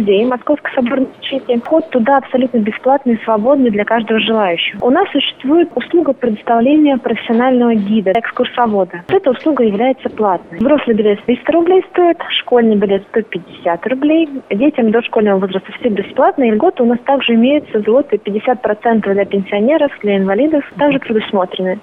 музей Московской соборной мечети. Вход туда абсолютно бесплатный и свободный для каждого желающего. У нас существует услуга предоставления профессионального гида, экскурсовода. Эта услуга является платной. Взрослый билет 300 рублей стоит, школьный билет 150 рублей. Детям дошкольного возраста все бесплатно. И льготы у нас также имеются золотые 50% для пенсионеров, для инвалидов также предусмотрены.